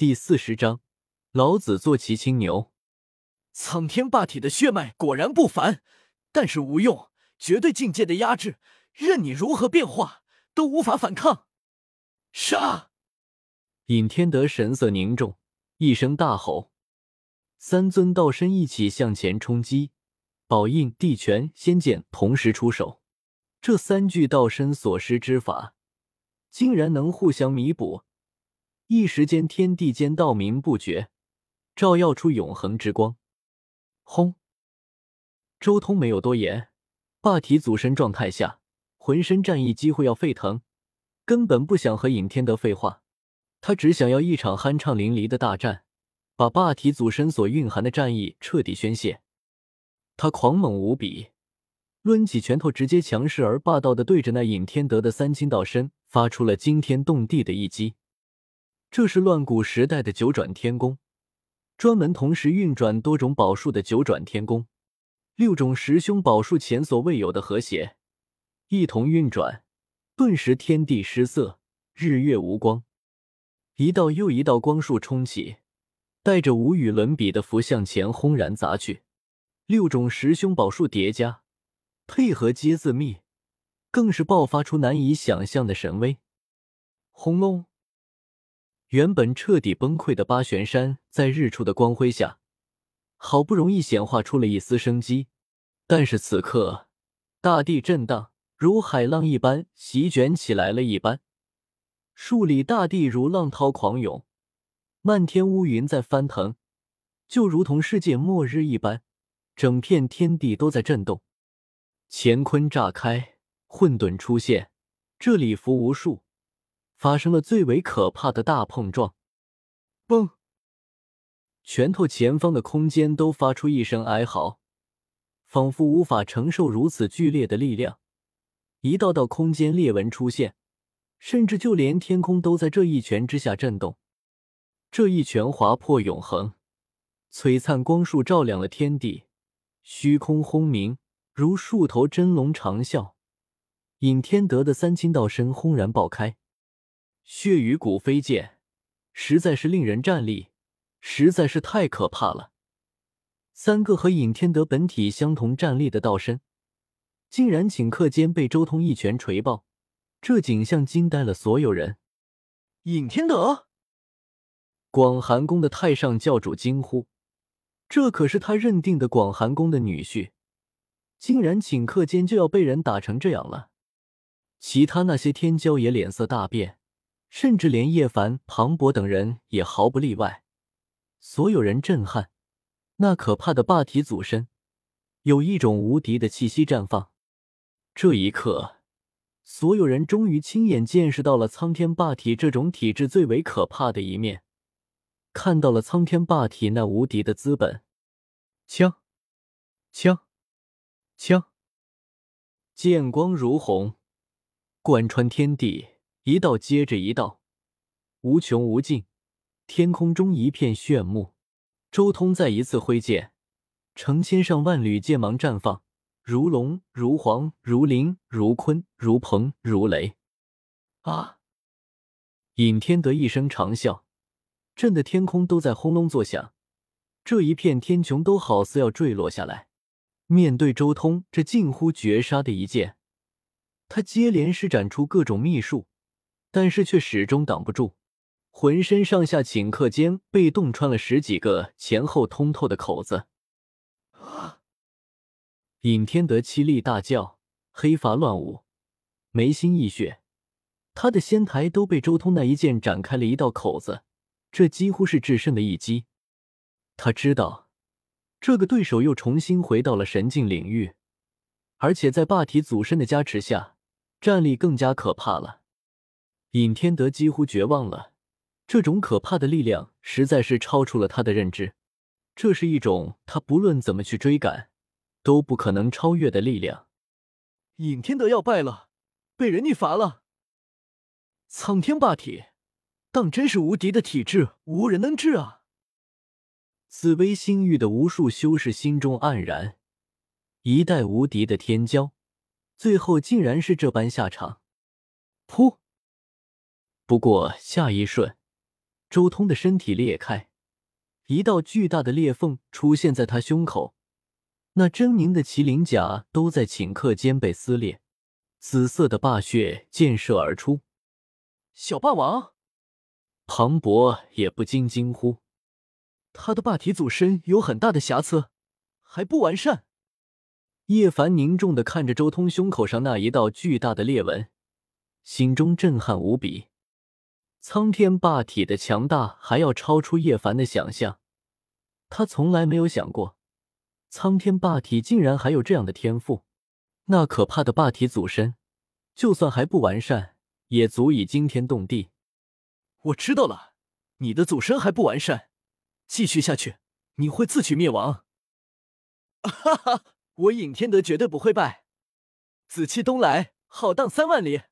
第四十章，老子坐骑青牛。苍天霸体的血脉果然不凡，但是无用，绝对境界的压制，任你如何变化都无法反抗。杀！尹天德神色凝重，一声大吼，三尊道身一起向前冲击，宝印、地拳、仙剑同时出手。这三具道身所施之法，竟然能互相弥补。一时间，天地间道明不绝，照耀出永恒之光。轰！周通没有多言，霸体祖身状态下，浑身战意几乎要沸腾，根本不想和尹天德废话，他只想要一场酣畅淋漓的大战，把霸体祖身所蕴含的战意彻底宣泄。他狂猛无比，抡起拳头，直接强势而霸道的对着那尹天德的三清道身发出了惊天动地的一击。这是乱古时代的九转天功，专门同时运转多种宝术的九转天功，六种十凶宝术前所未有的和谐，一同运转，顿时天地失色，日月无光，一道又一道光束冲起，带着无与伦比的符向前轰然砸去。六种十凶宝术叠加，配合皆自密，更是爆发出难以想象的神威。轰隆！原本彻底崩溃的八玄山，在日出的光辉下，好不容易显化出了一丝生机。但是此刻，大地震荡，如海浪一般席卷起来了一般，数里大地如浪涛狂涌，漫天乌云在翻腾，就如同世界末日一般，整片天地都在震动。乾坤炸开，混沌出现，这里符无数。发生了最为可怕的大碰撞，嘣！拳头前方的空间都发出一声哀嚎，仿佛无法承受如此剧烈的力量。一道道空间裂纹出现，甚至就连天空都在这一拳之下震动。这一拳划破永恒，璀璨光束照亮了天地，虚空轰鸣，如数头真龙长啸。尹天德的三清道身轰然爆开。血与骨飞溅，实在是令人战栗，实在是太可怕了。三个和尹天德本体相同战力的道身，竟然顷刻间被周通一拳锤爆，这景象惊呆了所有人。尹天德，广寒宫的太上教主惊呼：“这可是他认定的广寒宫的女婿，竟然顷刻间就要被人打成这样了！”其他那些天骄也脸色大变。甚至连叶凡、庞博等人也毫不例外，所有人震撼。那可怕的霸体祖身，有一种无敌的气息绽放。这一刻，所有人终于亲眼见识到了苍天霸体这种体质最为可怕的一面，看到了苍天霸体那无敌的资本。枪，枪，枪！剑光如虹，贯穿天地。一道接着一道，无穷无尽，天空中一片炫目。周通再一次挥剑，成千上万缕剑芒绽放，如龙，如凰，如麟，如鲲，如鹏，如雷。啊！尹天德一声长啸，震得天空都在轰隆作响，这一片天穹都好似要坠落下来。面对周通这近乎绝杀的一剑，他接连施展出各种秘术。但是却始终挡不住，浑身上下顷刻间被洞穿了十几个前后通透的口子。啊！尹天德凄厉大叫，黑发乱舞，眉心溢血，他的仙台都被周通那一剑斩开了一道口子，这几乎是制胜的一击。他知道，这个对手又重新回到了神境领域，而且在霸体祖身的加持下，战力更加可怕了。尹天德几乎绝望了，这种可怕的力量实在是超出了他的认知，这是一种他不论怎么去追赶都不可能超越的力量。尹天德要败了，被人逆伐了。苍天霸体，当真是无敌的体质，无人能治啊！紫薇星域的无数修士心中黯然，一代无敌的天骄，最后竟然是这般下场。噗！不过，下一瞬，周通的身体裂开，一道巨大的裂缝出现在他胸口，那狰狞的麒麟甲都在顷刻间被撕裂，紫色的霸血溅射而出。小霸王，庞博也不禁惊呼：“他的霸体祖身有很大的瑕疵，还不完善。”叶凡凝重的看着周通胸口上那一道巨大的裂纹，心中震撼无比。苍天霸体的强大还要超出叶凡的想象，他从来没有想过，苍天霸体竟然还有这样的天赋。那可怕的霸体祖身，就算还不完善，也足以惊天动地。我知道了，你的祖身还不完善，继续下去，你会自取灭亡。哈哈，我尹天德绝对不会败。紫气东来，浩荡三万里。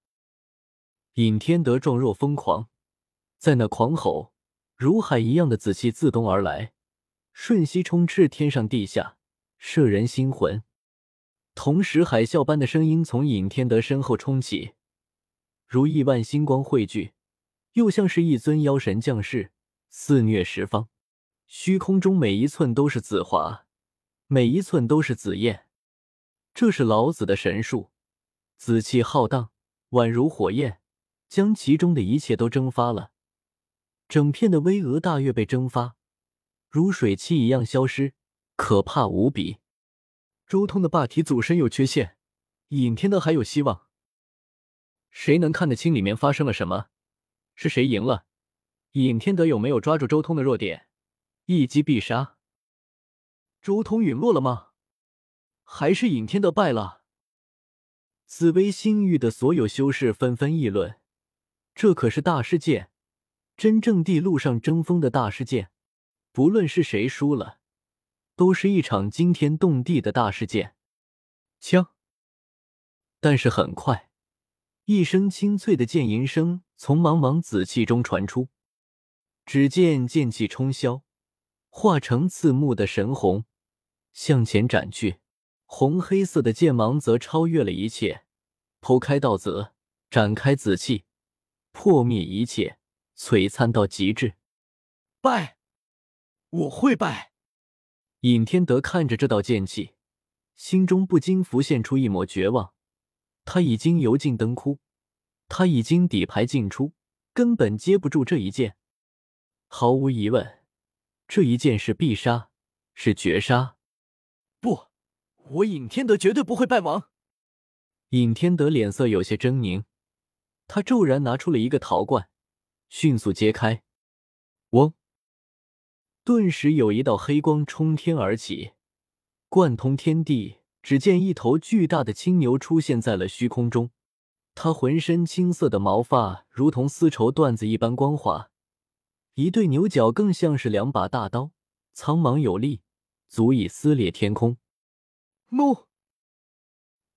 尹天德状若疯狂。在那狂吼，如海一样的紫气自东而来，瞬息充斥天上地下，摄人心魂。同时，海啸般的声音从尹天德身后冲起，如亿万星光汇聚，又像是一尊妖神降世，肆虐十方。虚空中每一寸都是紫华，每一寸都是紫焰。这是老子的神术，紫气浩荡，宛如火焰，将其中的一切都蒸发了。整片的巍峨大岳被蒸发，如水汽一样消失，可怕无比。周通的霸体祖身有缺陷，尹天德还有希望。谁能看得清里面发生了什么？是谁赢了？尹天德有没有抓住周通的弱点，一击必杀？周通陨落了吗？还是尹天德败了？紫薇星域的所有修士纷纷议论，这可是大事件。真正地路上争锋的大事件，不论是谁输了，都是一场惊天动地的大事件。枪！但是很快，一声清脆的剑吟声从茫茫紫气中传出，只见剑气冲霄，化成刺目的神虹，向前斩去。红黑色的剑芒则超越了一切，剖开道泽，展开紫气，破灭一切。璀璨到极致，拜！我会拜！尹天德看着这道剑气，心中不禁浮现出一抹绝望。他已经油尽灯枯，他已经底牌尽出，根本接不住这一剑。毫无疑问，这一剑是必杀，是绝杀。不，我尹天德绝对不会败亡。尹天德脸色有些狰狞，他骤然拿出了一个陶罐。迅速揭开，嗡！顿时有一道黑光冲天而起，贯通天地。只见一头巨大的青牛出现在了虚空中，它浑身青色的毛发如同丝绸缎子一般光滑，一对牛角更像是两把大刀，苍茫有力，足以撕裂天空。怒！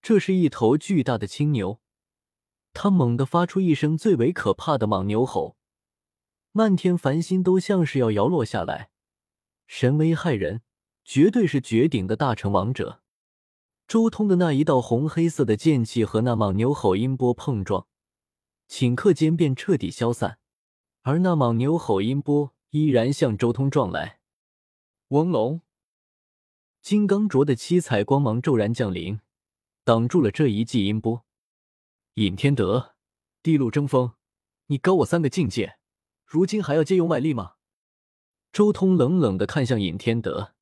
这是一头巨大的青牛，它猛地发出一声最为可怕的莽牛吼。漫天繁星都像是要摇落下来，神威骇人，绝对是绝顶的大成王者。周通的那一道红黑色的剑气和那莽牛吼音波碰撞，顷刻间便彻底消散，而那莽牛吼音波依然向周通撞来。翁龙，金刚镯的七彩光芒骤然降临，挡住了这一记音波。尹天德，地路争锋，你高我三个境界。如今还要借用外力吗？周通冷冷的看向尹天德，